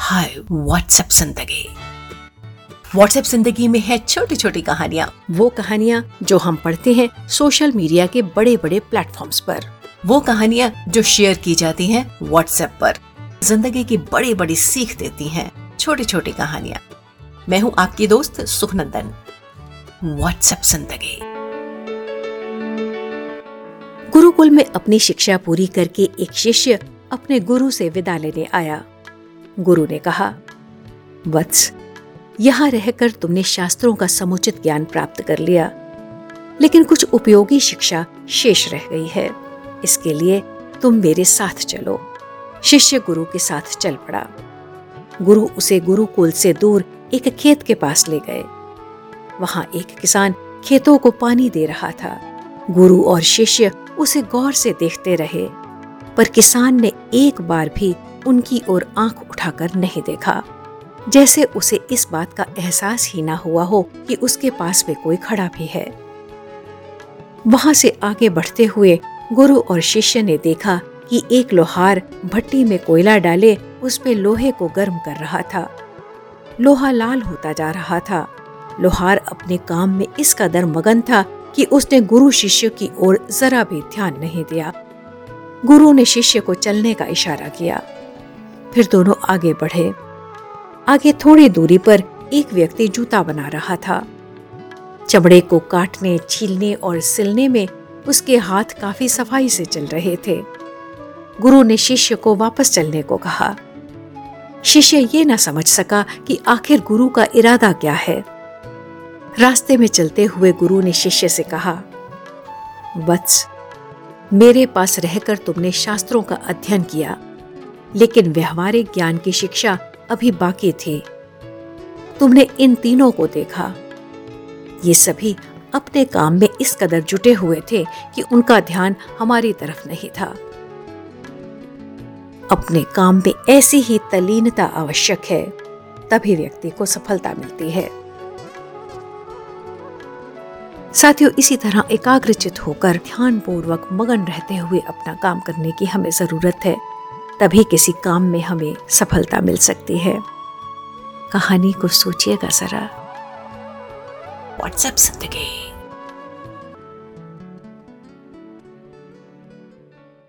हाय WhatsApp ज़िंदगी। WhatsApp ज़िंदगी में है छोटी छोटी कहानियाँ। वो कहानियाँ जो हम पढ़ते हैं सोशल मीडिया के बड़े बड़े प्लेटफॉर्म्स पर। वो कहानियाँ जो शेयर की जाती हैं व्हाट्सएप पर। ज़िंदगी की बड़ी बड़ी सीख देती हैं छोटी छोटी कहानियाँ। मैं हूँ आपकी दोस्त सुखनंदन। व्हाट्सएप ज़िंदगी। गुरुकुल में अपनी शिक्षा पूरी करके एक शिष्य अपने गुरु से विदा लेने आया। गुरु ने कहा, वत्स, यहाँ रहकर तुमने शास्त्रों का समुचित ज्ञान प्राप्त कर लिया। लेकिन कुछ उपयोगी शिक्षा शेष रह गई है। इसके लिए तुम मेरे साथ चलो। शिष्य गुरु के साथ चल पड़ा। गुरु उसे गुरुकुल से दूर एक खेत के पास ले गए। वहाँ एक किसान खेतों को पानी दे रहा था। गुरु और शिष्य उसे गौर से देखते रहे। पर किसान ने एक बार भी उनकी ओर आँख उठाकर नहीं देखा। जैसे उसे इस बात का एहसास ही ना हुआ हो कि उसके पास में कोई खड़ा भी है। वहाँ से आगे बढ़ते हुए गुरु और शिष्य ने देखा कि एक लोहार भट्टी में कोयला डाले उस पे लोहे को गर्म कर रहा था। लोहा लाल होता जा रहा था। लोहार अपने काम में इस कदर मगन था कि उसने गुरु शिष्य की ओर जरा भी ध्यान नहीं दिया। गुरु ने शिष्य को चलने का इशारा किया। फिर दोनों आगे बढ़े। आगे थोड़ी दूरी पर एक व्यक्ति जूता बना रहा था। चमड़े को काटने, छीलने और सिलने में उसके हाथ काफ़ी सफ़ाई से चल रहे थे। गुरु ने शिष्य को वापस चलने को कहा। शिष्य ये ना समझ सका कि आखिर गुरु का इरादा क्या है। रास्ते में चलते हुए गुरु ने शिष्य से कहा वत्स मेरे पास रहकर तुमने शास्त्रों का अध्ययन किया, लेकिन व्यवहारिक ज्ञान की शिक्षा अभी बाकी थी। तुमने इन तीनों को देखा। ये सभी अपने काम में इस कदर जुटे हुए थे कि उनका ध्यान हमारी तरफ़ नहीं था। अपने काम में ऐसी ही तलीनता आवश्यक है, तभी व्यक्ति को सफलता मिलती है। साथियों, इसी तरह एकाग्रचित होकर ध्यान पूर्वक मगन रहते हुए अपना काम करने की हमें ज़रूरत है। तभी किसी काम में हमें सफलता मिल सकती है। कहानी को सोचिएगा जरा। व्हाट्सएप ज़िंदगी